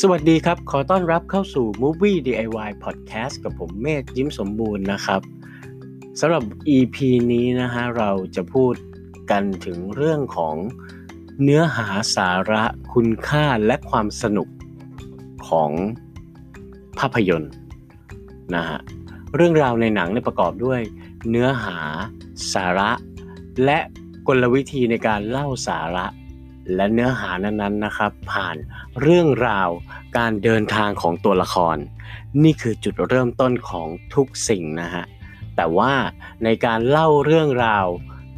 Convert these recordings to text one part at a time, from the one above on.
สวัสดีครับ ขอต้อนรับเข้าสู่ Movie DIY Podcast กับผมเมธยิ้มสมบูรณ์นะครับสำหรับ EP นี้นะฮะเราจะพูดกันถึงเรื่องของเนื้อหาสาระคุณค่าและความสนุกของภาพยนตร์นะฮะเรื่องราวในหนังเนี่ยประกอบด้วย เนื้อหาสาระ และกลวิธีในการเล่าสาระ และเนื้อหานั้นๆนะครับ ผ่านเรื่องราวการเดินทางของตัวละคร นี่คือจุดเริ่มต้นของทุกสิ่งนะฮะแต่ว่าในการเล่าเรื่องราว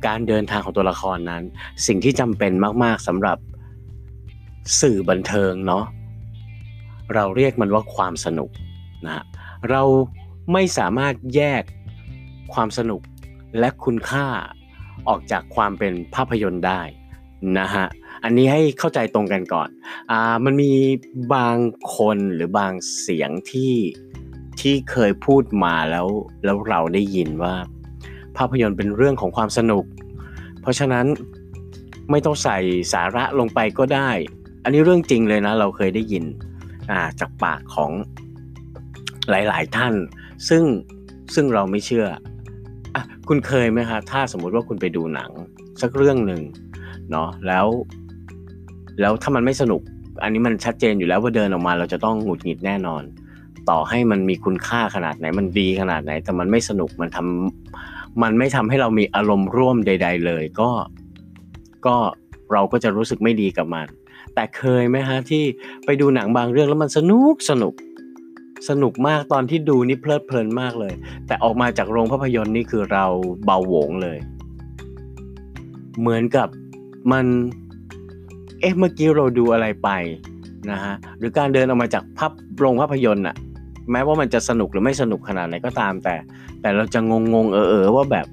การเดินทางของตัวละครนั้น สิ่งที่จำเป็นมาก ๆสำหรับสื่อบันเทิงเนาะเราเรียกมันว่าความสนุกนะเราไม่สามารถแยกความสนุกและคุณค่าออกจากความเป็นภาพยนตร์ได้นะฮะ อันนี้ให้เข้าใจตรงกันก่อนอ่ามันมีบางคนหรือบางเสียงที่ที่เคยพูดมาแล้วแล้วเราได้ยินว่า ภาพยนตร์เป็นเรื่องของความสนุก เพราะฉะนั้นไม่ต้องใส่สาระลงไปก็ได้ อันนี้เรื่องจริงเลยนะ เราเคยได้ยินอ่าจากปากของหลาย ๆ ท่าน ซึ่งซึ่งเราไม่เชื่ออคุณเคยไหมคะถ้าสมมุติว่าคุณไปดูหนังสักเรื่องหนึ่งเนาะแล้ว แล้วถ้ามันไม่สนุก อันนี้มันชัดเจนอยู่แล้วว่าเดินออกมา เราจะต้องหงุดหงิดแน่นอน ต่อให้มันมีคุณค่าขนาดไหน มันดีขนาดไหน แต่มันไม่สนุกมันทำมันไม่ทำให้เรามีอารมณ์ร่วมใด ๆ เลย ก็ก็เราก็จะรู้สึกไม่ดีกับมัน แต่เคยไหมฮะที่ไปดูหนังบางเรื่องแล้วมันสนุกสนุกสนุกมากตอนที่ดูนี่เพลิดเพลินมากเลย แต่ออกมาจากโรงภาพยนตร์นี่คือเราเบาหวงเลย เหมือนกับมัน เอ๊ะเมื่อกี้เราดูอะไรไปนะฮะหรือการเดินออกมาจากภาพโรงภาพยนตร์อะแม้ว่ามันจะสนุกหรือไม่สนุกขนาดไหนก็ตาม แต่ แต่เราจะงงงเออเออว่าแบบ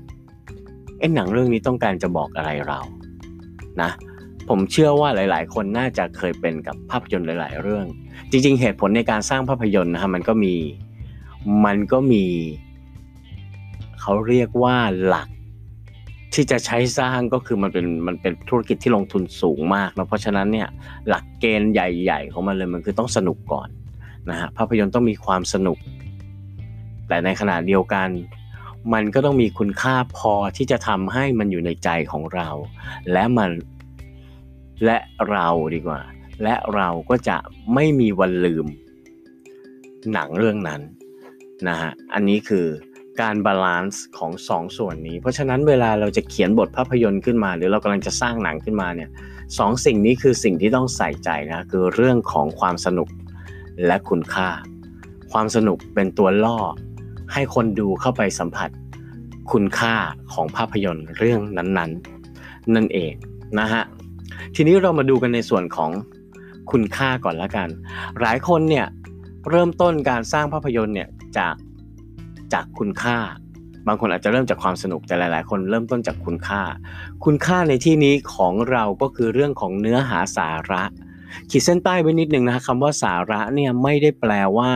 เอ๊ะหนังเรื่องนี้ต้องการจะบอกอะไรเรานะผมเชื่อว่าหลาย ๆ คนน่าจะเคยเป็นกับภาพยนตร์หลาย ๆ เรื่อง จริง ๆ เหตุผลในการสร้างภาพยนตร์นะฮะมันก็มีมันก็มี เขาเรียกว่าหลัก ที่จะใช้สร้างก็คือมันเป็นมันเป็นธุรกิจที่ลงทุนสูงมากนะเพราะฉะนั้นเนี่ยหลักเกณฑ์ใหญ่ๆของมันเลยมันคือต้องสนุกก่อนนะฮะภาพยนตร์ต้องมีความสนุก แต่ในขณะเดียวกัน มันก็ต้องมีคุณค่าพอที่จะทำให้มันอยู่ในใจของเรา และมันและเราดีกว่า และเราก็จะไม่มีวันลืมหนังเรื่องนั้นนะฮะอันนี้คือ การ balance ของ2 ส่วนนี้ เพราะฉะนั้นเวลาเราจะเขียนบทภาพยนตร์ขึ้นมา หรือเรากำลังจะสร้างหนังขึ้นมาเนี่ยสองสิ่งนี้คือสิ่งที่ต้องใส่ใจนะคือเรื่องของความสนุกและคุณค่า ความสนุกเป็นตัวล่อ ให้คนดูเข้าไปสัมผัสคุณค่าของภาพยนตร์เรื่องนั้นๆนั่นเองนะฮะทีนี้เรามาดูกันในส่วนของคุณค่าก่อนละกัน หลายคนเนี่ยเริ่มต้นการสร้างภาพยนตร์เนี่ยจาก จากคุณค่า บางคนอาจจะเริ่มจากความสนุกแต่หลาย ๆ คนเริ่มต้นจากคุณค่า คุณค่าในที่นี้ของเราก็คือเรื่องของเนื้อหาสาระขีดเส้นใต้ไว้นิดนึงนะคำว่าสาระเนี่ยไม่ได้แปลว่า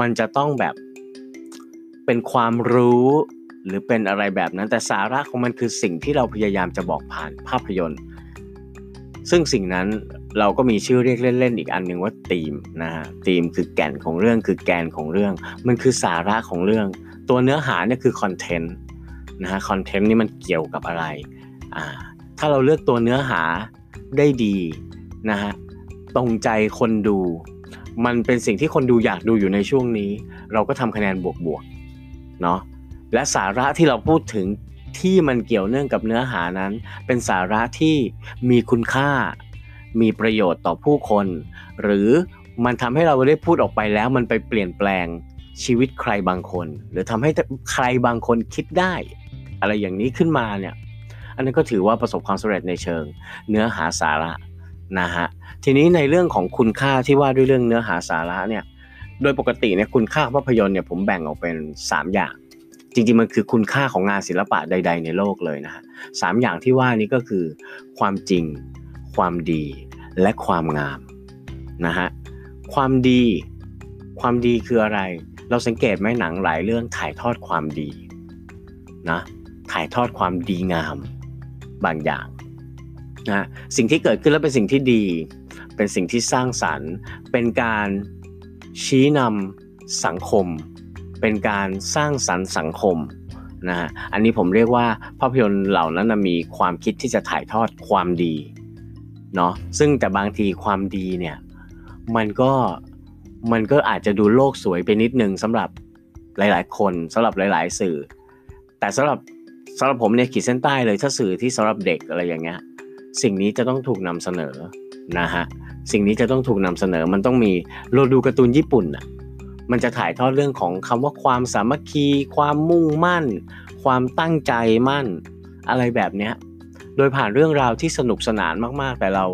มันจะต้องแบบเป็นความรู้หรือเป็นอะไรแบบนั้น แต่สาระของมันคือสิ่งที่เราพยายามจะบอกผ่านภาพยนตร์ ซึ่งสิ่งนั้น เราก็มีชื่อเรียกเล่นๆอีกอันหนึ่งว่าธีมนะฮะธีมคือแก่นของเรื่องคือแกนของเรื่อง มันคือสาระของเรื่อง ตัวเนื้อหาเนี่ยคือคอนเทนต์นะฮะคอนเทนต์นี่มันเกี่ยวกับอะไรอ่าถ้าเราเลือกตัวเนื้อหาได้ดีนะฮะตรงใจคนดู มันเป็นสิ่งที่คนดูอยากดูอยู่ในช่วงนี้ เราก็ทำคะแนนบวกๆเนาะและสาระที่เราพูดถึงที่มันเกี่ยวเนื่องกับเนื้อหานั้น เป็นสาระที่มีคุณค่า มีประโยชน์ต่อผู้คน หรือมันทำให้เราได้พูดออกไปแล้ว มันไปเปลี่ยนแปลงชีวิตใครบางคน หรือทำให้ใครบางคนคิดได้ อะไรอย่างนี้ขึ้นมาเนี่ยอันนั้นก็ถือว่าประสบความสำเร็จในเชิง เนื้อหาสาระนะฮะทีนี้ในเรื่องของคุณค่าที่ว่าด้วยเรื่องเนื้อหาสาระเนี่ยโดยปกติเนี่ยคุณค่าภาพยนตร์เนี่ยผมแบ่งออกเป็น 3 อย่าง จริงๆมันคือคุณค่าของงานศิลปะใด ๆ ในโลกเลยนะฮะสามอย่างที่ว่านี้ก็คือความจริง ความดีและความงามนะฮะความดีความดีคืออะไร เราสังเกตไหมหนังหลายเรื่องถ่ายทอดความดีนะถ่ายทอดความดีงามบางอย่างนะสิ่งที่เกิดขึ้นแล้วเป็นสิ่งที่ดี เป็นสิ่งที่สร้างสรรค์ เป็นการชี้นำสังคม เป็นการสร้างสรรค์สังคมนะฮะอันนี้ผมเรียกว่าภาพยนตร์เหล่านั้นมีความคิดที่จะถ่ายทอดความดี เนาะซึ่งแต่บางทีความดีเนี่ยมันก็มันก็อาจจะดูโลกสวยไปนิดนึงสำหรับหลาย ๆ คนสำหรับหลาย ๆ สื่อ แต่สำหรับสำหรับผมเนี่ยขีดเส้นใต้เลยถ้าสื่อที่สำหรับเด็กอะไรอย่างเงี้ยสิ่งนี้จะต้องถูกนำเสนอนะฮะสิ่งนี้จะต้องถูกนำเสนอมันต้องมีโรดูการ์ตูนญี่ปุ่นอะมันจะถ่ายทอดเรื่องของคำว่าความสามัคคี ความมุ่งมั่น ความตั้งใจมั่น อะไรแบบเนี้ย โดยผ่านเรื่องราวที่สนุกสนานมากๆ แต่เรา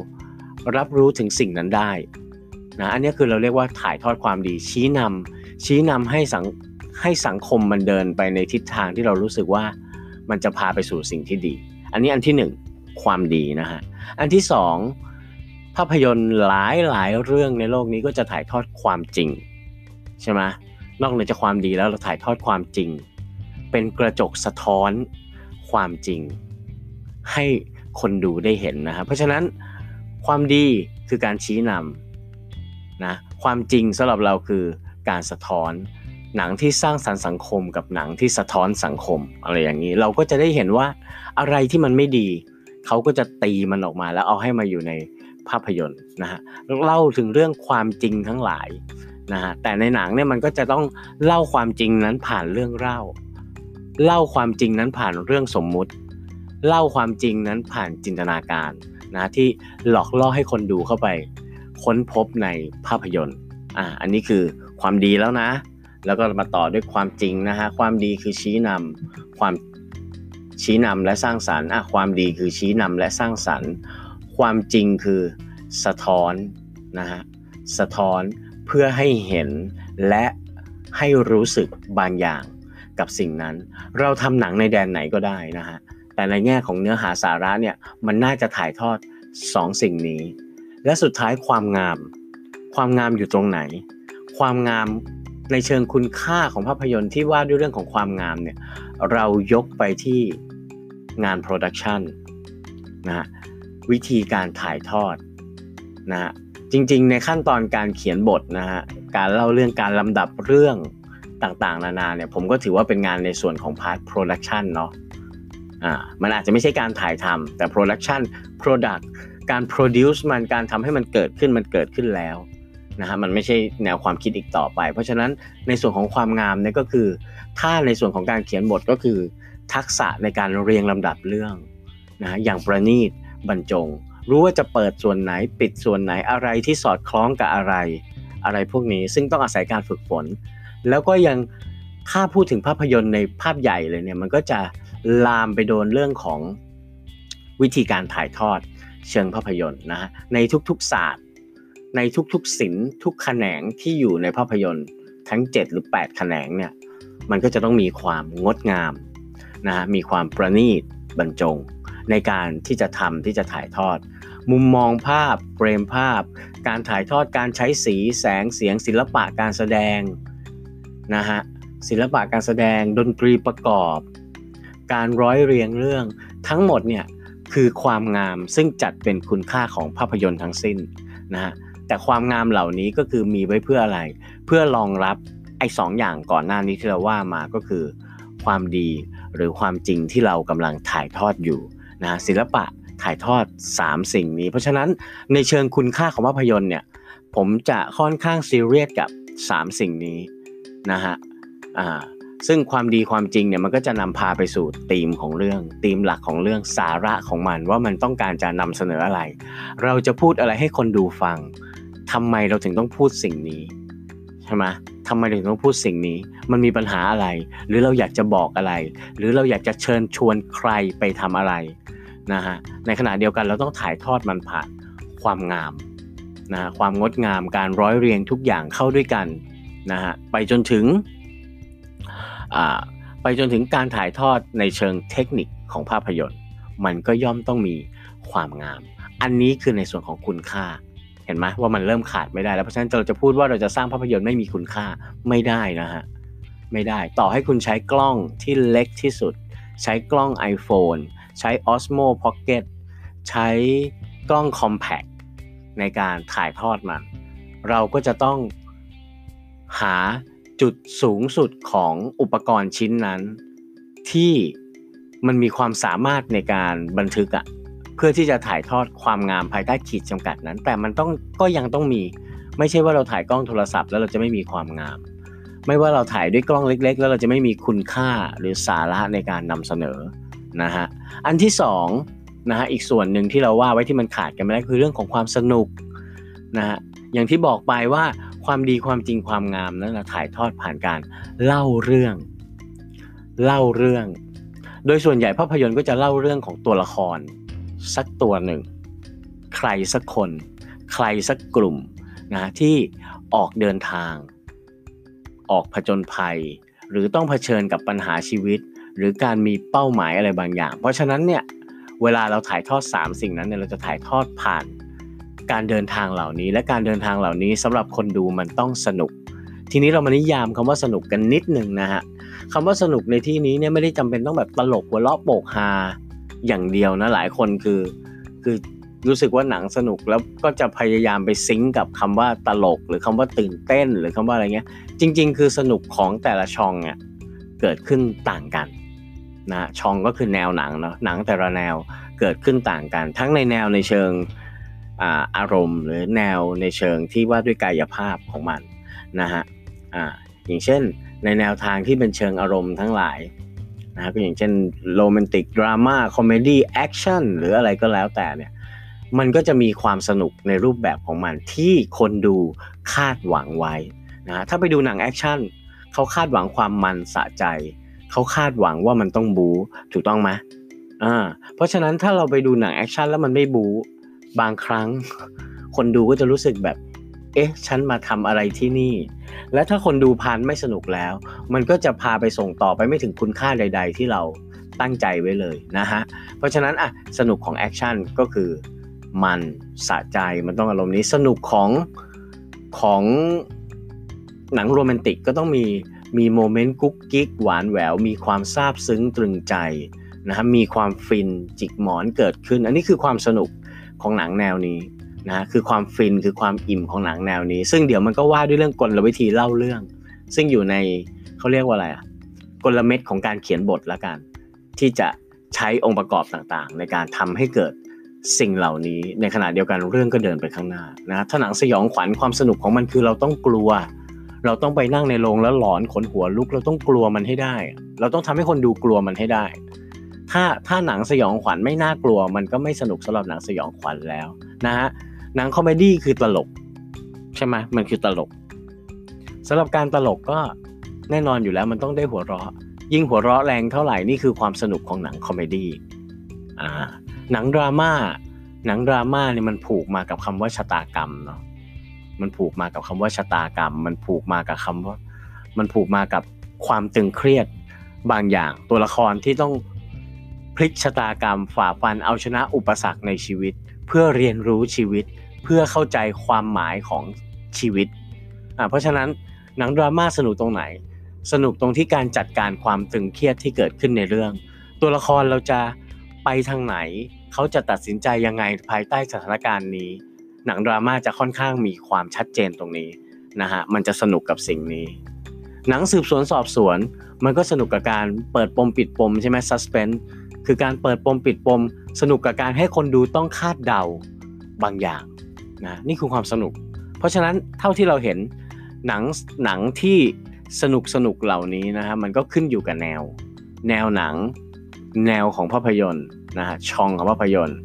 รับรู้ถึงสิ่งนั้นได้นะอันนี้คือเราเรียกว่าถ่ายทอดความดี ชี้นำชี้นำให้สังให้สังคมมันเดินไปในทิศทางที่เรารู้สึกว่ามันจะพาไปสู่สิ่งที่ดี อันนี้อันที่หนึ่งความดีนะฮะอันที่สองภาพยนตร์หลายหลายเรื่องในโลกนี้ก็จะถ่ายทอดความจริงใช่ไหมนอกเหนือจากความดีแล้วเราถ่ายทอดความจริง เป็นกระจกสะท้อนความจริง ให้คนดูได้เห็นนะครับเพราะฉะนั้นความดีคือการชี้นำนะความจริงสำหรับเราคือการสะท้อนหนังที่สร้างสรรค์สังคมกับหนังที่สะท้อนสังคมอะไรอย่างนี้ เราก็จะได้เห็นว่าอะไรที่มันไม่ดี เขาก็จะตีมันออกมาแล้วเอาให้มาอยู่ในภาพยนตร์นะฮะเล่าถึงเรื่องความจริงทั้งหลายนะฮะแต่ในหนังเนี่ยมันก็จะต้องเล่าความจริงนั้นผ่านเรื่องเล่า เล่าความจริงนั้นผ่านเรื่องสมมุติ เล่าความจริงนั้นผ่านจินตนาการนะที่หลอกล่อให้คนดูเข้าไป ค้นพบในภาพยนตร์อ่าอันนี้คือความดีแล้วนะ แล้วก็มาต่อด้วยความจริงนะฮะความดีคือชี้นำความชี้นำและสร้างสรรค์อะความดีคือชี้นำและสร้างสรรค์ ความจริงคือสะท้อนนะฮะสะท้อนเพื่อให้เห็นและให้รู้สึกบางอย่างกับสิ่งนั้น เราทำหนังในแดนไหนก็ได้นะฮะ แต่ในแง่ของเนื้อหาสาระเนี่ยมันน่าจะถ่ายทอด2สสิ่งนี้ และสุดท้ายความงาม ความงามอยู่ตรงไหน ความงามในเชิงคุณค่าของภาพยนตร์ที่ว่าด้วยเรื่องของความงามเนี่ยเรายกไปที่งาน production นะฮะวิธีการถ่ายทอดนะฮะจริงๆ ในขั้นตอนการเขียนบทนะฮะการเล่าเรื่องการลำดับเรื่องต่างๆ นานาเนี่ยผมก็ถือว่าเป็นงานในส่วนของ part production เนาะ อ่ามันอาจจะไม่ใช่การถ่ายทำแต่ production product การ produce มันการทำให้มันเกิดขึ้นมันเกิดขึ้นแล้วนะฮะมันไม่ใช่แนวความคิดอีกต่อไป เพราะฉะนั้นในส่วนของความงามเนี่ยก็คือ ถ้าในส่วนของการเขียนบทก็คือ ทักษะในการเรียงลำดับเรื่องนะอย่างประณีตบรรจง รู้ว่าจะเปิดส่วนไหนปิดส่วนไหนอะไรที่สอดคล้องกับอะไร อะไรพวกนี้ซึ่งต้องอาศัยการฝึกฝน แล้วก็ยังถ้าพูดถึงภาพยนตร์ในภาพใหญ่เลยเนี่ยมันก็จะ ลามไปโดนเรื่องของวิธีการถ่ายทอดเชิงภาพยนตร์นะฮะในทุกๆศาสตร์ ในทุกๆศิลป์ทุกแขนงที่อยู่ในภาพยนตร์ทั้ง 7 หรือ 8 แขนงเนี่ยมันก็จะต้องมีความงดงามนะฮะมีความประณีตบรรจง ในการที่จะทำที่จะถ่ายทอด มุมมองภาพเฟรมภาพ การถ่ายทอดการใช้สีแสงเสียงศิลปะการแสดงนะฮะศิลปะการแสดงดนตรีประกอบ การร้อยเรียงเรื่อง ทั้งหมดเนี่ยคือความงามซึ่งจัดเป็นคุณค่าของภาพยนตร์ทั้งสิ้นนะฮะแต่ความงามเหล่านี้ก็คือมีไว้เพื่ออะไร เพื่อรองรับไอ้สองอย่างก่อนหน้านี้ที่เราว่ามาก็คือ ความดีหรือความจริงที่เรากำลังถ่ายทอดอยู่นะศิลปะถ่ายทอด 3 สิ่งนี้ เพราะฉะนั้นในเชิงคุณค่าของภาพยนตร์เนี่ยผมจะค่อนข้างซีเรียสกับ 3 สิ่งนี้นะฮะอ่า ซึ่งความดีความจริงเนี่ยมันก็จะนำพาไปสู่ธีมของเรื่องธีมหลักของเรื่องสาระของมัน ว่ามันต้องการจะนำเสนออะไร เราจะพูดอะไรให้คนดูฟังทำไมเราถึงต้องพูดสิ่งนี้ใช่ไหมทำไมถึงต้องพูดสิ่งนี้ มันมีปัญหาอะไร หรือเราอยากจะบอกอะไร หรือเราอยากจะเชิญชวนใครไปทำอะไรนะฮะในขณะเดียวกันเราต้องถ่ายทอดมันผ่านความงามนะะความงดงามการร้อยเรียงทุกอย่างเข้าด้วยกันนะฮะไปจนถึง ไปจนถึงการถ่ายทอดในเชิงเทคนิคของภาพยนตร์ มันก็ย่อมต้องมีความงาม อันนี้คือในส่วนของคุณค่า เห็นไหมว่ามันเริ่มขาดไม่ได้แล้วเพราะฉะนั้นเราจะพูดว่าเราจะสร้างภาพยนตร์ไม่มีคุณค่าไม่ได้นะฮะไม่ได้ต่อให้คุณใช้กล้องที่เล็กที่สุด ใช้กล้อง iPhone ใช้ Osmo Pocket ใช้กล้อง Compact ในการถ่ายทอดมัน เราก็จะต้องหา จุดสูงสุดของอุปกรณ์ชิ้นนั้น ที่มันมีความสามารถในการบันทึกอะเพื่อที่จะถ่ายทอดความงามภายใต้ขีดจำกัดนั้น แต่มันต้องก็ยังต้องมี ไม่ใช่ว่าเราถ่ายกล้องโทรศัพท์แล้วเราจะไม่มีความงาม ไม่ว่าเราถ่ายด้วยกล้องเล็ก ๆ แล้วเราจะไม่มีคุณค่าหรือสาระในการนำเสนอนะฮะอันที่สองนะฮะอีกส่วนหนึ่งที่เราว่าไว้ที่มันขาดกันไม่ได้คือเรื่องของความสนุก นะฮะอย่างที่บอกไปว่าความดีความจริงความงามนั้นเราถ่ายทอดผ่านการเล่าเรื่อง เล่าเรื่อง โดยส่วนใหญ่ภาพยนตร์ก็จะเล่าเรื่องของตัวละคร สักตัวหนึ่ง ใครสักคน ใครสักกลุ่มนะที่ออกเดินทาง ออกผจญภัย หรือต้องเผชิญกับปัญหาชีวิต หรือการมีเป้าหมายอะไรบางอย่าง เพราะฉะนั้นเนี่ยเวลาเราถ่ายทอด 3 สิ่งนั้นเนี่ยเราจะถ่ายทอดผ่าน การเดินทางเหล่านี้ และการเดินทางเหล่านี้สำหรับคนดูมันต้องสนุก ทีนี้เรามานิยามคำว่าสนุกกันนิดหนึ่งนะฮะคำว่าสนุกในที่นี้เนี่ยไม่ได้จำเป็นต้องแบบตลกหัวเราะโปกฮาอย่างเดียวนะหลายคนคือคือรู้สึกว่าหนังสนุกแล้วก็จะพยายามไปซิงกับคำว่าตลก หรือคำว่าตื่นเต้นหรือคำว่าอะไรเงี้ย จริง ๆ คือสนุกของแต่ละช่องเนี่ยเกิดขึ้นต่างกันนะช่องก็คือแนวหนังเนาะหนังแต่ละแนวเกิดขึ้นต่างกัน ทั้งในแนวในเชิง อารมณ์หรือแนวในเชิงที่ว่าด้วยกายภาพของมันนะฮะอ่าอย่างเช่นในแนวทางที่เป็นเชิงอารมณ์ทั้งหลายนะก็อย่างเช่นโรแมนติกดราม่า comedy แอคชั่นหรืออะไรก็แล้วแต่เนี่ยมันก็จะมีความสนุกในรูปแบบของมันที่คนดูคาดหวังไว้นะถ้าไปดูหนังแอคชั่นเขาคาดหวังความมันสะใจ เขาคาดหวังว่ามันต้องบู๊ถูกต้องไหมอ่าเพราะฉะนั้นถ้าเราไปดูหนังแอคชั่นแล้วมันไม่บู๊ บางครั้ง คนดูก็จะรู้สึกแบบ เอ๊ะ ฉันมาทำอะไรที่นี่ และถ้าคนดูพันไม่สนุกแล้ว มันก็จะพาไปส่งต่อไปไม่ถึงคุณค่าใด ๆ ที่เราตั้งใจไว้เลยนะฮะ เพราะฉะนั้นอะสนุกของแอคชั่นก็คือมันสะใจมันต้องอารมณ์นี้สนุกของของหนังโรแมนติกก็ต้องมีมี moment กุ๊กกิ๊กหวานแหวว มีความซาบซึ้งตรึงใจนะครับมีความฟินจิกหมอนเกิดขึ้น อันนี้คือความสนุก ของหนังแนวนี้นะคือความฟินคือความอิ่มของหนังแนวนี้ ซึ่งเดี๋ยวมันก็ว่าด้วยเรื่องกลวิธีเล่าเรื่อง ซึ่งอยู่ในเขาเรียกว่าอะไรอะกลเม็ดของการเขียนบทละกัน ที่จะใช้องค์ประกอบต่างๆ ในการทำให้เกิดสิ่งเหล่านี้ในขณะเดียวกันเรื่องก็เดินไปข้างหน้านะถ้าหนังสยองขวัญความสนุกของมันคือเราต้องกลัว เราต้องไปนั่งในโรงแล้วหลอนขนหัวลุกเราต้องกลัวมันให้ได้ เราต้องทำให้คนดูกลัวมันให้ได้ ถ้าถ้าหนังสยองขวัญไม่น่ากลัว มันก็ไม่สนุกสำหรับหนังสยองขวัญแล้วนะฮะหนัง comedy คือตลก ใช่ไหมมันคือตลกสำหรับการตลกก็แน่นอนอยู่แล้วมันต้องได้หัวเราะ ยิ่งหัวเราะแรงเท่าไหร่นี่คือความสนุกของหนัง comedyอ่าหนังดราม่าหนังดราม่าเนี่ยมันผูกมากับคำว่าชะตากรรมเนาะมันผูกมากับคำว่าชะตากรรม มันผูกมากับคำว่า มันผูกมากับความตึงเครียดบางอย่างตัวละครที่ต้อง พลิกชะตากรรมฝ่าฟันเอาชนะอุปสรรคในชีวิต เพื่อเรียนรู้ชีวิต เพื่อเข้าใจความหมายของชีวิตอ่าเพราะฉะนั้นหนังดราม่าสนุกตรงไหน สนุกตรงที่การจัดการความตึงเครียดที่เกิดขึ้นในเรื่อง ตัวละครเราจะไปทางไหน เขาจะตัดสินใจยังไงภายใต้สถานการณ์นี้ หนังดราม่าจะค่อนข้างมีความชัดเจนตรงนี้นะฮะมันจะสนุกกับสิ่งนี้ หนังสืบสวนสอบสวน มันก็สนุกกับการเปิดปมปิดปมใช่ไหมซัสเพน คือการเปิดปมปิดปมสนุกกับการให้คนดูต้องคาดเดาบางอย่างนะนี่คือความสนุก เพราะฉะนั้นเท่าที่เราเห็นหนังหนังที่สนุกสนุกเหล่านี้นะฮะมันก็ขึ้นอยู่กับแนว แนวหนัง แนวของภาพยนตร์นะฮะช่องของภาพยนตร์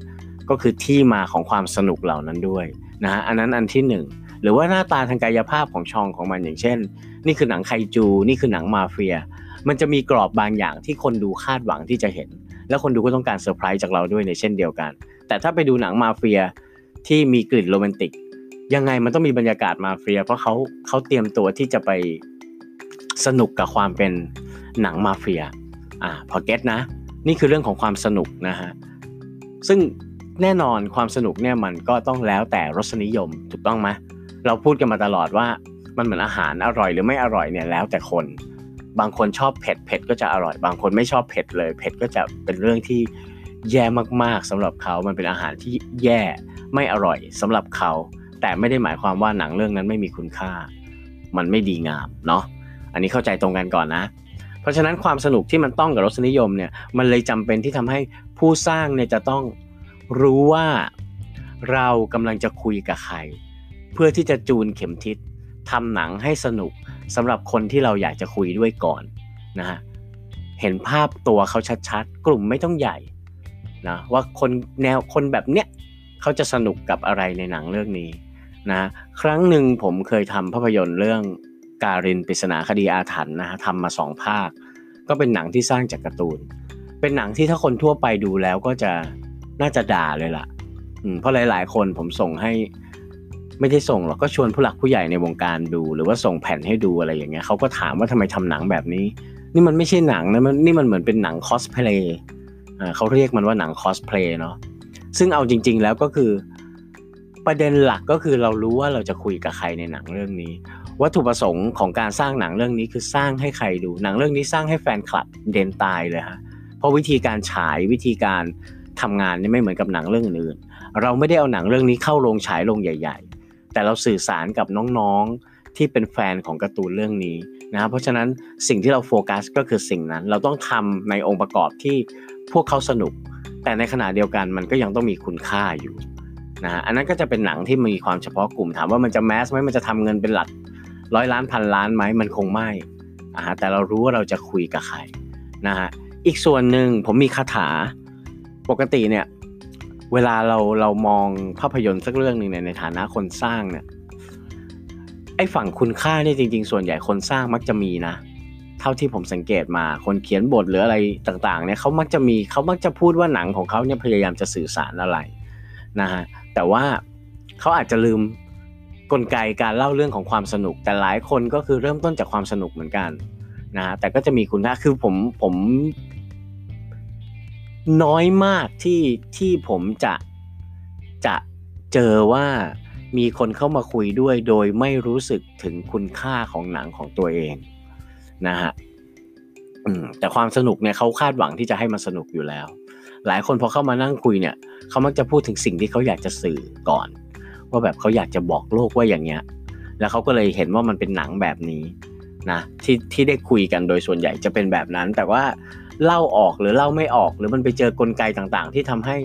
ก็คือที่มาของความสนุกเหล่านั้นด้วยนะฮะอันนั้นอันที่ 1หรือว่าหน้าตาทางกายภาพของช่องของมันอย่างเช่น นี่คือหนังไคจู นี่คือหนังมาเฟีย มันจะมีกรอบบางอย่างที่คนดูคาดหวังที่จะเห็น แล้วคนดูก็ต้องการเซอร์ไพรส์จากเราด้วยในเช่นเดียวกัน แต่ถ้าไปดูหนังมาเฟียที่มีกลิ่นโรแมนติก ยังไงมันต้องมีบรรยากาศมาเฟีย เพราะเขาเขาเตรียมตัวที่จะไปสนุกกับความเป็นหนังมาเฟียอ่าพอเก็ตนะ นี่คือเรื่องของความสนุกนะฮะซึ่งแน่นอนความสนุกเนี่ยมันก็ต้องแล้วแต่รสนิยมถูกต้องไหมเราพูดกันมาตลอดว่ามันเหมือนอาหารอร่อยหรือไม่อร่อยเนี่ยแล้วแต่คน บางคนชอบเผ็ดเผ็ดก็จะอร่อย บางคนไม่ชอบเผ็ดเลย เผ็ดก็จะเป็นเรื่องที่แย่มากๆสำหรับเขามันเป็นอาหารที่แย่ไม่อร่อยสำหรับเขา แต่ไม่ได้หมายความว่าหนังเรื่องนั้นไม่มีคุณค่า มันไม่ดีงามเนาะอันนี้เข้าใจตรงกันก่อนนะ เพราะฉะนั้นความสนุกที่มันต้องกับรสนิยมเนี่ยมันเลยจำเป็นที่ทำให้ผู้สร้างเนี่ยจะต้องรู้ว่าเรากำลังจะคุยกับใคร เพื่อที่จะจูนเข็มทิศ ทำหนังให้สนุกสำหรับคนที่เราอยากจะคุยด้วยก่อนนะฮะเห็นภาพตัวเขาชัดๆ กลุ่มไม่ต้องใหญ่นะว่าคนแนวคนแบบเนี้ยเขาจะสนุกกับอะไรในหนังเรื่องนี้นะครั้งหนึ่งผมเคยทำภาพยนตร์เรื่องการินปริศนาคดีอาถรรพ์นะฮะทำมาสองภาค ก็เป็นหนังที่สร้างจากการ์ตูน เป็นหนังที่ถ้าคนทั่วไปดูแล้วก็จะน่าจะด่าเลยล่ะเพราะหลาย ๆ คนผมส่งให้ ไม่ได้ส่งหรอกก็ชวนผู้หลักผู้ใหญ่ในวงการดู หรือว่าส่งแผ่นให้ดูอะไรอย่างเงี้ยเขาก็ถามว่าทำไมทำหนังแบบนี้ นี่มันไม่ใช่หนังนะมันนี่มันเหมือนเป็นหนังคอสเพลย์อ่าเขาเรียกมันว่าหนังคอสเพลย์เนาะซึ่งเอาจริง ๆ แล้วก็คือประเด็นหลักก็คือเรารู้ว่าเราจะคุยกับใครในหนังเรื่องนี้ วัตถุประสงค์ของการสร้างหนังเรื่องนี้คือสร้างให้ใครดู หนังเรื่องนี้สร้างให้แฟนคลับเดนตายเลยฮะเพราะวิธีการฉายวิธีการทำงานนี่ไม่เหมือนกับหนังเรื่องอื่น เราไม่ได้เอาหนังเรื่องนี้เข้าโรงฉายโรงใหญ่ ๆ แต่เราสื่อสารกับน้องๆที่เป็นแฟนของการ์ตูนเรื่องนี้นะเพราะฉะนั้นสิ่งที่เราโฟกัสก็คือสิ่งนั้น เราต้องทำในองค์ประกอบที่พวกเขาสนุก แต่ในขณะเดียวกันมันก็ยังต้องมีคุณค่าอยู่นะอันนั้นก็จะเป็นหนังที่มีความเฉพาะกลุ่มถามว่ามันจะแมสไหมมันจะทำเงินเป็นหลักร้อยล้านพันล้านไหมมันคงไม่อ่าแต่เรารู้ว่าเราจะคุยกับใครนะฮะอีกส่วนหนึ่งผมมีคาถาปกติเนี่ย เวลาเราเรามองภาพยนตร์สักเรื่องหนึ่งในในฐานะคนสร้างเนี่ยไอ้ฝั่งคุณค่านี่จริง ๆ ส่วนใหญ่คนสร้างมักจะมีนะ เท่าที่ผมสังเกตมาคนเขียนบทหรืออะไรต่างๆเนี่ยเขามักจะมีเขามักจะพูดว่าหนังของเขาเนี่ยพยายามจะสื่อสารอะไรนะฮะแต่ว่าเขาอาจจะลืมกลไกการเล่าเรื่องของความสนุก แต่หลายคนก็คือเริ่มต้นจากความสนุกเหมือนกันนะฮะแต่ก็จะมีคุณค่าคือผมผม น้อยมากที่ที่ผมจะจะเจอว่ามีคนเข้ามาคุยด้วยโดยไม่รู้สึกถึงคุณค่าของหนังของตัวเองนะฮะแต่ความสนุกเนี่ยเขาคาดหวังที่จะให้มันสนุกอยู่แล้ว หลายคนพอเข้ามานั่งคุยเนี่ยเขามักจะพูดถึงสิ่งที่เขาอยากจะสื่อก่อน ว่าแบบเขาอยากจะบอกโลกว่าอย่างเงี้ย แล้วเขาก็เลยเห็นว่ามันเป็นหนังแบบนี้นะที่ที่ได้คุยกันโดยส่วนใหญ่จะเป็นแบบนั้น แต่ว่า เล่าออกหรือเล่าไม่ออก หรือมันไปเจอกลไกต่างๆ ที่ทำให้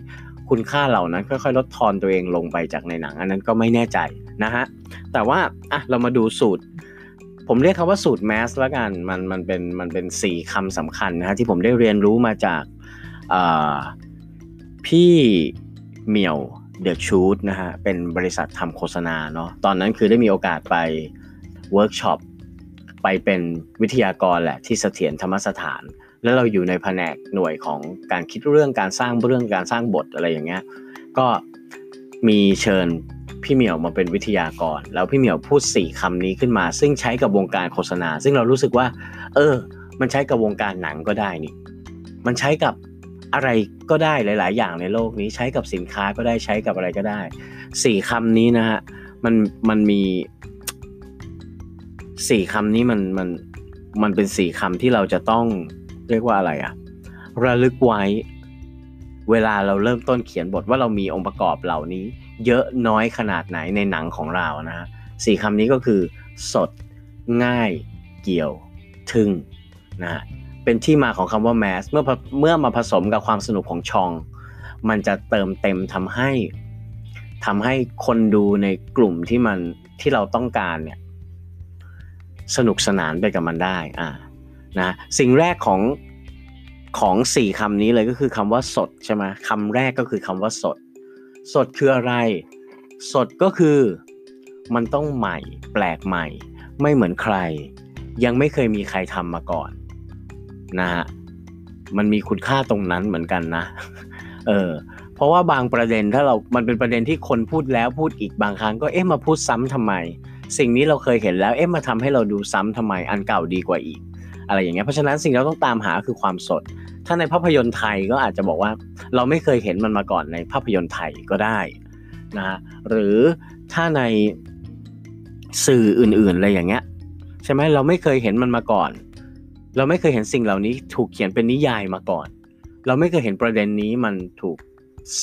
คุณค่าเหล่านั้นค่อยๆลดทอนตัวเองลงไปจากในหนัง อันนั้นก็ไม่แน่ใจนะฮะแต่ว่าอะเรามาดูสูตร ผมเรียกคำว่าสูตรแมสแล้วกันมันมันเป็นมันเป็นสี่คำสำคัญนะฮะที่ผมได้เรียนรู้มาจากพี่เหมียวเดอะชูดนะฮะเป็นบริษัททำโฆษณาเนาะตอนนั้นคือได้มีโอกาสไปเวิร์กช็อปไปเป็นวิทยากรแหละที่เสถียรธรรมสถาน แล้วเราอยู่ในแผนกหน่วยของการคิดเรื่องการสร้างเรื่องการสร้างบทอะไรอย่างเงี้ยก็มีเชิญพี่เหมียวมาเป็นวิทยากร แล้วพี่เหมียวพูดสี่คำนี้ขึ้นมา ซึ่งใช้กับวงการโฆษณา ซึ่งเรารู้สึกว่า เออ มันใช้กับวงการหนังก็ได้นี่ มันใช้กับอะไรก็ได้หลาย ๆ อย่างในโลกนี้ใช้กับสินค้าก็ได้ใช้กับอะไรก็ได้สี่คำนี้นะฮะมันมันมีสี่คำนี้มันมันมันเป็นสี่คำที่เราจะต้อง เรียกว่าอะไรอะระลึกไว้ เวลาเราเริ่มต้นเขียนบทว่าเรามีองค์ประกอบเหล่านี้ เยอะน้อยขนาดไหนในหนังของเรานะสี่คำนี้ก็คือ สด ง่าย เกี่ยวทึ่งนะเป็นที่มาของคำว่าแมสเมื่อเมื่อมาผสมกับความสนุกของชอง มันจะเติมเต็มทำให้ทำให้คนดูในกลุ่มที่มันที่เราต้องการเนี่ยสนุกสนานไปกับมันได้อ่า นะสิ่งแรกของของสี่คำนี้เลยก็คือคำว่าสดใช่ไหมคำแรกก็คือคำว่าสด สดคืออะไร สดก็คือมันต้องใหม่ แปลกใหม่ ไม่เหมือนใคร ยังไม่เคยมีใครทำมาก่อนนะฮะมันมีคุณค่าตรงนั้นเหมือนกันนะ เออ เพราะว่าบางประเด็นถ้าเรา มันเป็นประเด็นที่คนพูดแล้วพูดอีกบางครั้งก็เอ๊ะมาพูดซ้ำทำไม สิ่งนี้เราเคยเห็นแล้ว เอ๊ะมาทำให้เราดูซ้ำทำไม อันเก่าดีกว่าอีก อะไรอย่างเงี้ยเพราะฉะนั้นสิ่งที่เราต้องตามหาคือความสด ถ้าในภาพยนตร์ไทยก็อาจจะบอกว่าเราไม่เคยเห็นมันมาก่อนในภาพยนตร์ไทยก็ได้นะฮะหรือถ้าในสื่ออื่นๆอะไรอย่างเงี้ยใช่ไหมเราไม่เคยเห็นมันมาก่อน เราไม่เคยเห็นสิ่งเหล่านี้ถูกเขียนเป็นนิยายมาก่อน เราไม่เคยเห็นประเด็นนี้มันถูก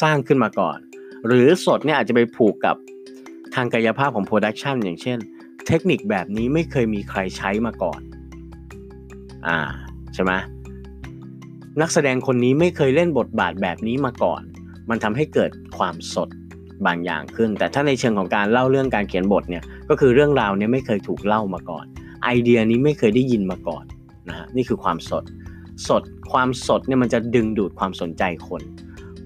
สร้างขึ้นมาก่อน หรือสดเนี่ยอาจจะไปผูกกับทางกายภาพของโปรดักชันอย่างเช่น เทคนิคแบบนี้ไม่เคยมีใครใช้มาก่อน อ่าใช่ไหมนักแสดงคนนี้ไม่เคยเล่นบทบาทแบบนี้มาก่อน มันทำให้เกิดความสดบางอย่างขึ้น แต่ถ้าในเชิงของการเล่าเรื่องการเขียนบทเนี่ยก็คือเรื่องราวเนี่ยไม่เคยถูกเล่ามาก่อน ไอเดียนี้ไม่เคยได้ยินมาก่อนนะฮะนี่คือความสด สดความสดเนี่ยมันจะดึงดูดความสนใจคน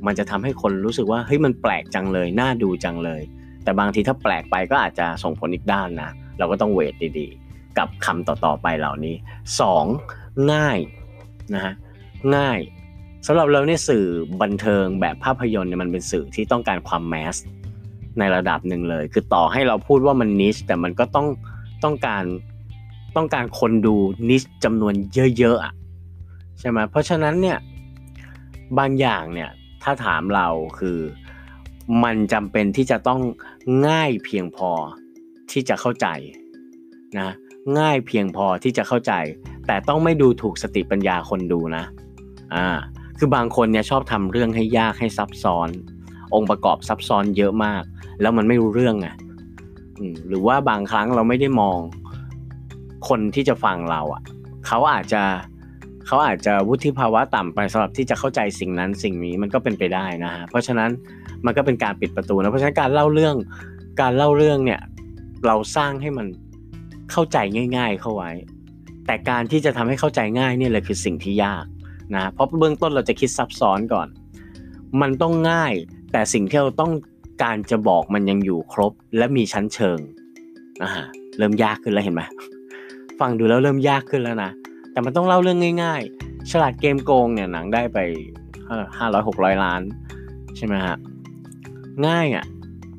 มันจะทำให้คนรู้สึกว่าเฮ้ยมันแปลกจังเลยน่าดูจังเลย แต่บางทีถ้าแปลกไปก็อาจจะส่งผลอีกด้านนะเราก็ต้องเวทดีๆ กับคำต่อๆไปเหล่านี้ 2. ง่ายนะฮะง่ายสำหรับเราเนี่ยสื่อบันเทิงแบบภาพยนตร์เนี่ยมันเป็นสื่อที่ต้องการความแมสในระดับหนึ่งเลย คือต่อให้เราพูดว่ามันนิชแต่มันก็ต้องต้องการต้องการคนดูนิชจำนวนเยอะๆอะใช่ไหมเพราะฉะนั้นเนี่ยบางอย่างเนี่ยถ้าถามเราคือมันจำเป็นที่จะต้องง่ายเพียงพอที่จะเข้าใจนะ ง่ายเพียงพอที่จะเข้าใจ แต่ต้องไม่ดูถูกสติปัญญาคนดูนะอ่าคือบางคนเนี่ยชอบทำเรื่องให้ยากให้ซับซ้อน องค์ประกอบซับซ้อนเยอะมาก แล้วมันไม่รู้เรื่องไงหรือว่าบางครั้งเราไม่ได้มอง คนที่จะฟังเราอะเขาอาจจะเขาอาจจะวุฒิภาวะต่ำไปสำหรับที่จะเข้าใจสิ่งนั้นสิ่งนี้มันก็เป็นไปได้นะฮะเพราะฉะนั้นมันก็เป็นการปิดประตูนะเพราะฉะนั้นการเล่าเรื่องการเล่าเรื่องเนี่ยเราสร้างให้มัน เข้าใจง่าย ๆ เข้าไว้ แต่การที่จะทำให้เข้าใจง่ายเนี่ยแหละคือสิ่งที่ยากนะเพราะเบื้องต้นเราจะคิดซับซ้อนก่อน มันต้องง่าย แต่สิ่งที่เราต้องการจะบอกมันยังอยู่ครบ และมีชั้นเชิงอ่าเริ่มยากขึ้นแล้วเห็นไหมฟังดูแล้วเริ่มยากขึ้นแล้วนะแต่มันต้องเล่าเรื่องง่าย ๆ ฉลาดเกมโกงเนี่ยหนังได้ไปห้าร้อยหกร้อยล้าน ใช่ไหมฮะง่ายอะ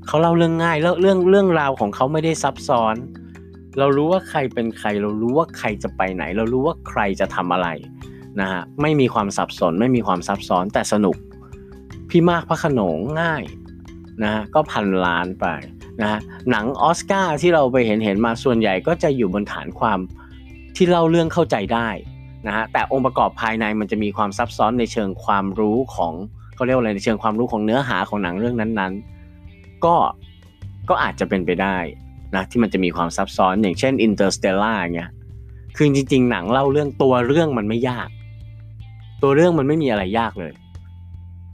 เขาเล่าเรื่องง่ายแล้วเรื่องเรื่องราวของเขาไม่ได้ซับซ้อน เรารู้ว่าใครเป็นใคร เรารู้ว่าใครจะไปไหน เรารู้ว่าใครจะทำอะไรนะฮะไม่มีความสับสนไม่มีความซับซ้อนแต่สนุก พี่มากพระขนงง่ายนะฮะก็พันล้านไปนะฮะหนังออสการ์ที่เราไปเห็นเห็นมาส่วนใหญ่ก็จะอยู่บนฐานความที่เล่าเรื่องเข้าใจได้นะฮะแต่องค์ประกอบภายในมันจะมีความซับซ้อนในเชิงความรู้ของเขาเรียกว่าอะไรในเชิงความรู้ของเนื้อหาของหนังเรื่องนั้นๆ ก็ก็อาจจะเป็นไปได้ นะที่มันจะมีความซับซ้อนอย่างเช่น Interstellar เงี้ยคือจริง ๆ หนังเล่าเรื่องตัวเรื่องมันไม่ยาก ตัวเรื่องมันไม่มีอะไรยากเลย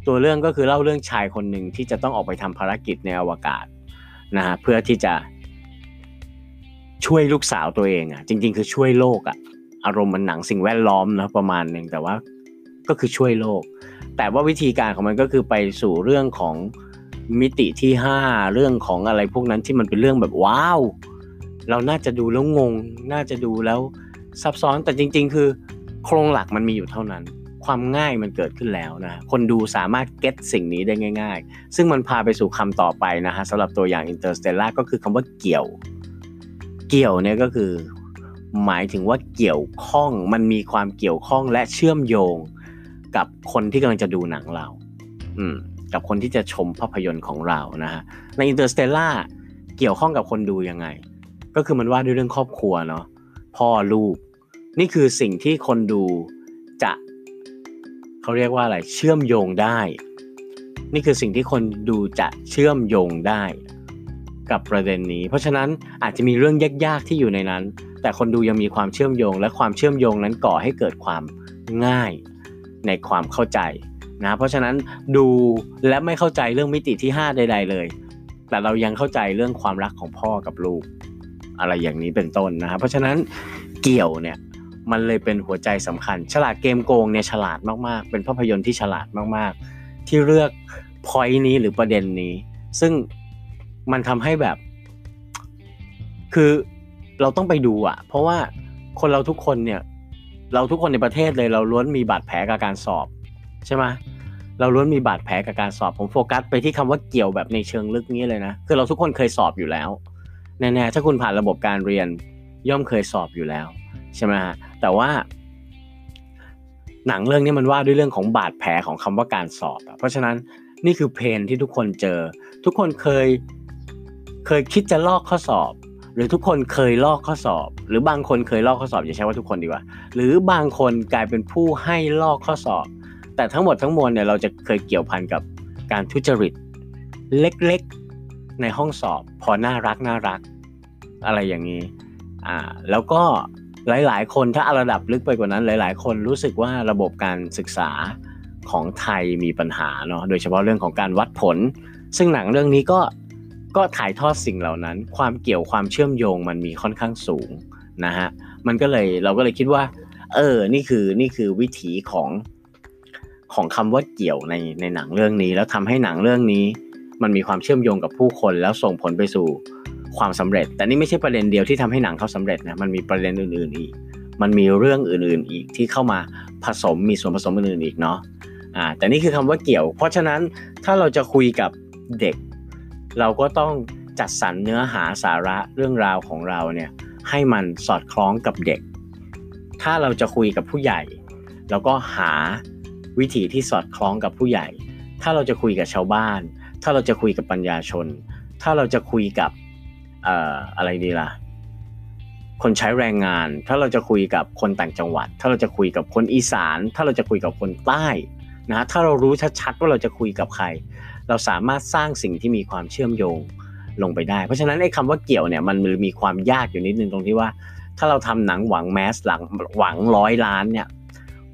ตัวเรื่องก็คือเล่าเรื่องชายคนหนึ่งที่จะต้องออกไปทำภารกิจในอวกาศนะฮะเพื่อที่จะช่วยลูกสาวตัวเองอะ จริง ๆ คือช่วยโลกอะอารมณ์มันหนังสิ่งแวดล้อมนะประมาณหนึ่งแต่ว่าก็คือช่วยโลก แต่ว่าวิธีการของมันก็คือไปสู่เรื่องของ มิติที่ห้าเรื่องของอะไรพวกนั้นที่มันเป็นเรื่องแบบว้าว เราน่าจะดูแล้วงง น่าจะดูแล้วซับซ้อนแต่จริง ๆ คือ โครงหลักมันมีอยู่เท่านั้น ความง่ายมันเกิดขึ้นแล้วนะคนดูสามารถเก็ตสิ่งนี้ได้ง่าย ๆ ซึ่งมันพาไปสู่คำต่อไปนะฮะสำหรับตัวอย่าง Interstellar ก็คือคำว่าเกี่ยว เกี่ยวเนี่ยก็คือหมายถึงว่าเกี่ยวข้องมันมีความเกี่ยวข้องและเชื่อมโยงกับคนที่กำลังจะดูหนังเรา อืม กับคนที่จะชมภาพยนตร์ของเรานะฮะใน Interstellar เกี่ยวข้องกับคนดูยังไง ก็คือมันว่าด้วยเรื่องครอบครัวเนาะพ่อลูก นี่คือสิ่งที่คนดูจะเขาเรียกว่าอะไรเชื่อมโยงได้ นี่คือสิ่งที่คนดูจะเชื่อมโยงได้กับประเด็นนี้ เพราะฉะนั้นอาจจะมีเรื่องยากๆที่อยู่ในนั้น แต่คนดูยังมีความเชื่อมโยง และความเชื่อมโยงนั้นก่อให้เกิดความง่ายในความเข้าใจ นะเพราะฉะนั้นดูและไม่เข้าใจเรื่องมิติที่ 5 ใด ๆ เลย แต่เรายังเข้าใจเรื่องความรักของพ่อกับลูก อะไรอย่างนี้เป็นต้นนะครับเพราะฉะนั้นเกี่ยวเนี่ยมันเลยเป็นหัวใจสำคัญ ฉลาดเกมโกงเนี่ยฉลาดมากๆ เป็นภาพยนตร์ที่ฉลาดมากๆ ที่เลือกพอยนี้หรือประเด็นนี้ ซึ่งมันทำให้แบบ คือเราต้องไปดูอะเพราะว่าคนเราทุกคนเนี่ย เราทุกคนในประเทศเลยเราล้วนมีบาดแผลกับการสอบ ใช่ไหมเราล้วนมีบาดแผลกับการสอบผมโฟกัสไปที่คำว่าเกี่ยวแบบในเชิงลึกนี้เลยนะคือเราทุกคนเคยสอบอยู่แล้วแน่ๆถ้าคุณผ่านระบบการเรียนย่อมเคยสอบอยู่แล้วใช่ไหมฮะแต่ว่า หนังเรื่องนี้มันว่าด้วยเรื่องของบาดแผลของคำว่าการสอบ เพราะฉะนั้นนี่คือเพนที่ทุกคนเจอ ทุกคนเคยเคยคิดจะลอกข้อสอบ หรือทุกคนเคยลอกข้อสอบ หรือบางคนเคยลอกข้อสอบอย่าใช้ว่าทุกคนดีกว่า หรือบางคนกลายเป็นผู้ให้ลอกข้อสอบ แต่ทั้งหมดทั้งมวลเนี่ยเราจะเคยเกี่ยวพันกับการทุจริต เล็กๆในห้องสอบ พอน่ารักน่ารัก อะไรอย่างนี้อ่าแล้วก็หลาย ๆ คนถ้าระดับลึกไปกว่านั้น หลาย ๆ คนรู้สึกว่าระบบการศึกษาของไทยมีปัญหาเนาะโดยเฉพาะเรื่องของการวัดผล ซึ่งหนังเรื่องนี้ก็ก็ถ่ายทอดสิ่งเหล่านั้น ความเกี่ยวความเชื่อมโยงมันมีค่อนข้างสูงนะฮะมันก็เลยเราก็เลยคิดว่า เออนี่คือนี่คือวิถีของ ของคำว่าเกี่ยวในในหนังเรื่องนี้ แล้วทำให้หนังเรื่องนี้ มันมีความเชื่อมโยงกับผู้คนแล้วส่งผลไปสู่ความสำเร็จ แต่นี่ไม่ใช่ประเด็นเดียวที่ทำให้หนังเขาสำเร็จนะมันมีประเด็นอื่นๆอีก มันมีเรื่องอื่นๆอีกที่เข้ามาผสมมีส่วนผสมอื่นๆอีกเนาะอ่าแต่นี่คือคำว่าเกี่ยว เพราะฉะนั้นถ้าเราจะคุยกับเด็ก เราก็ต้องจัดสรรเนื้อหาสาระเรื่องราวของเราเนี่ยให้มันสอดคล้องกับเด็ก ถ้าเราจะคุยกับผู้ใหญ่ เราก็หา วิธีที่สอดคล้องกับผู้ใหญ่ ถ้าเราจะคุยกับชาวบ้าน ถ้าเราจะคุยกับปัญญาชน ถ้าเราจะคุยกับเอ่ออะไรดีล่ะ คนใช้แรงงาน ถ้าเราจะคุยกับคนต่างจังหวัด ถ้าเราจะคุยกับคนอีสาน ถ้าเราจะคุยกับคนใต้นะถ้าเรารู้ชัดๆว่าเราจะคุยกับใคร เราสามารถสร้างสิ่งที่มีความเชื่อมโยงลงไปได้ เพราะฉะนั้นไอ้คำว่าเกี่ยวเนี่ยมันมีความยากอยู่นิดนึงตรงที่ว่า ถ้าเราทำหนังหวังแมสหลังหวังร้อยล้านเนี่ย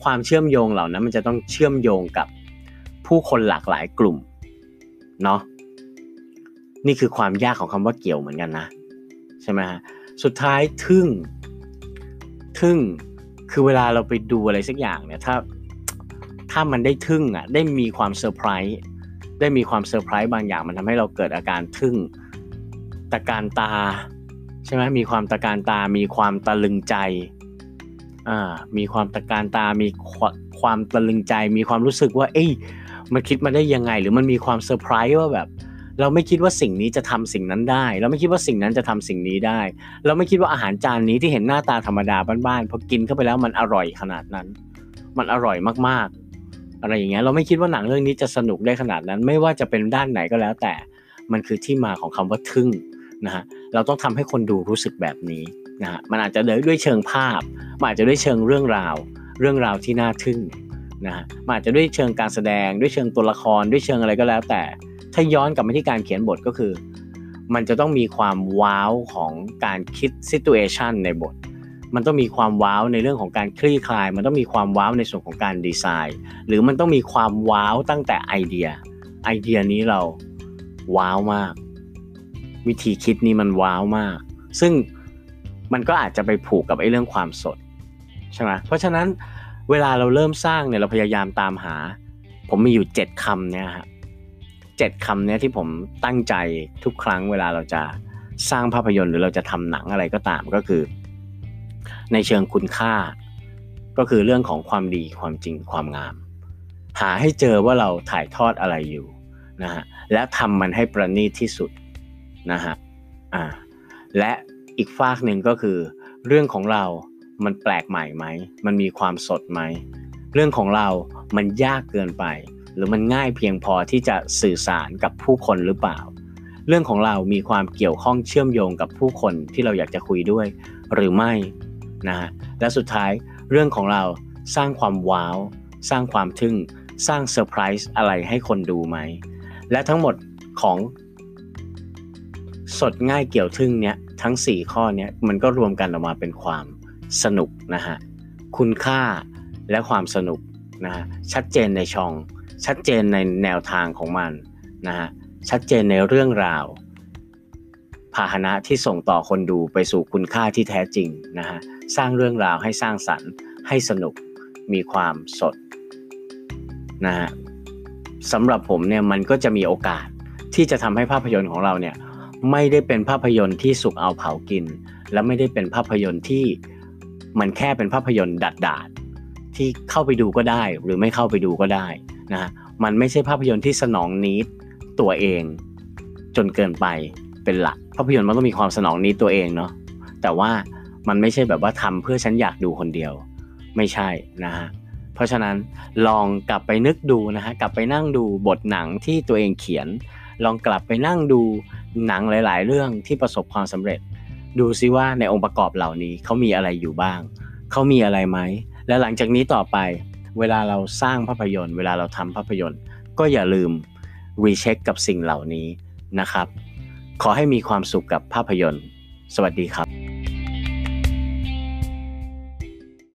ความเชื่อมโยงเหล่านั้นมันจะต้องเชื่อมโยงกับผู้คนหลากหลายกลุ่มเนาะนี่คือความยากของคำว่าเกี่ยวเหมือนกันนะใช่ไหมฮะสุดท้ายทึ่งทึ่งคือเวลาเราไปดูอะไรสักอย่างเนี่ยถ้าถ้ามันได้ทึ่งอะได้มีความเซอร์ไพรส์ได้มีความเซอร์ไพรส์บางอย่างมันทำให้เราเกิดอาการทึ่งตระการตาใช่ไหมมีความตระการตามีความตะลึงใจ มีความตระการตา มีความตะลึงใจ มีความรู้สึกว่า เอ้ย มันคิดมาได้ยังไง หรือมันมีความเซอร์ไพรส์ว่าแบบ เราไม่คิดว่าสิ่งนี้จะทำสิ่งนั้นได้ เราไม่คิดว่าสิ่งนั้นจะทำสิ่งนี้ได้ เราไม่คิดว่าอาหารจานนี้ที่เห็นหน้าตาธรรมดาบ้านๆ พอกินเข้าไปแล้วมันอร่อยขนาดนั้น มันอร่อยมากๆ อะไรอย่างเงี้ย เราไม่คิดว่าหนังเรื่องนี้จะสนุกได้ขนาดนั้น ไม่ว่าจะเป็นด้านไหนก็แล้วแต่ มันคือที่มาของคำว่าทึ่งนะฮะ เราต้องทำให้คนดูรู้สึกแบบนี้ นะฮะมันอาจจะด้วยเชิงภาพมันอาจจะด้วยเชิงเรื่องราว เรื่องราวที่น่าทึ่งนะฮะมันอาจจะด้วยเชิงการแสดงด้วยเชิงตัวละครด้วยเชิงอะไรก็แล้ว แต่ถ้าย้อนกลับมาที่การเขียนบทก็คือ มันจะต้องมีความว้าวของการคิดซิตูเอชันในบท มันต้องมีความว้าวในเรื่องของการคลี่คลาย มันต้องมีความว้าวในส่วนของการดีไซน์ หรือมันต้องมีความว้าวตั้งแต่ไอเดีย ไอเดียนี้เราว้าวมาก วิธีคิดนี้มันว้าวมาก ซึ่ง มันก็อาจจะไปผูกกับไอ้เรื่องความสดใช่ไหมเพราะฉะนั้นเวลาเราเริ่มสร้างเนี่ยเราพยายามตามหา ผมมีอยู่เจ็ดคำเนี่ยฮะเจ็ดคำเนี่ยที่ผมตั้งใจทุกครั้งเวลาเราจะสร้างภาพยนตร์หรือเราจะทำหนังอะไรก็ตามก็คือ ในเชิงคุณค่า ก็คือเรื่องของความดีความจริงความงาม หาให้เจอว่าเราถ่ายทอดอะไรอยู่นะฮะและทำมันให้ประณีตที่สุดนะฮะอ่าและ อีกฝากหนึ่งก็คือ เรื่องของเรามันแปลกใหม่ไหม มันมีความสดไหม เรื่องของเรามันยากเกินไป หรือมันง่ายเพียงพอที่จะสื่อสารกับผู้คนหรือเปล่า เรื่องของเรามีความเกี่ยวข้องเชื่อมโยงกับผู้คนที่เราอยากจะคุยด้วย หรือไม่นะฮะและสุดท้ายเรื่องของเราสร้างความว้าว สร้างความทึ่ง สร้างเซอร์ไพรส์อะไรให้คนดูไหม และทั้งหมดของสดง่ายเกี่ยวทึ่งเนี้ย ทั้ง 4 ข้อนี้มันก็รวมกันออกมาเป็นความสนุกนะฮะคุณค่าและความสนุกนะฮะชัดเจนในช่อง ชัดเจนในแนวทางของมันนะฮะชัดเจนในเรื่องราว พาหนะที่ส่งต่อคนดูไปสู่คุณค่าที่แท้จริงนะฮะสร้างเรื่องราวให้สร้างสรรค์ ให้สนุกมีความสดนะฮะสำหรับผมเนี่ยมันก็จะมีโอกาสที่จะทำให้ภาพยนตร์ของเราเนี่ย ไม่ได้เป็นภาพยนตร์ที่สุกเอาเผากิน และไม่ได้เป็นภาพยนตร์ที่มันแค่เป็นภาพยนตร์ดัดดาดที่เข้าไปดูก็ได้ หรือไม่เข้าไปดูก็ได้นะมันไม่ใช่ภาพยนตร์ที่สนองนิดตัวเอง จนเกินไปเป็นหลัก ภาพยนตร์มันต้องมีความสนองนิดตัวเองเนาะแต่ว่ามันไม่ใช่แบบว่าทำเพื่อฉันอยากดูคนเดียว ไม่ใช่นะฮะเพราะฉะนั้นลองกลับไปนึกดูนะฮะกลับไปนั่งดูบทหนังที่ตัวเองเขียน ลองกลับไปนั่งดู หนังหลาย ๆ เรื่องที่ประสบความสำเร็จ ดูซิว่าในองค์ประกอบเหล่านี้เขามีอะไรอยู่บ้าง เขามีอะไรไหม และหลังจากนี้ต่อไป เวลาเราสร้างภาพยนตร์ เวลาเราทำภาพยนตร์ ก็อย่าลืมรีเช็คกับสิ่งเหล่านี้นะครับ ขอให้มีความสุขกับภาพยนตร์ สวัสดีครับ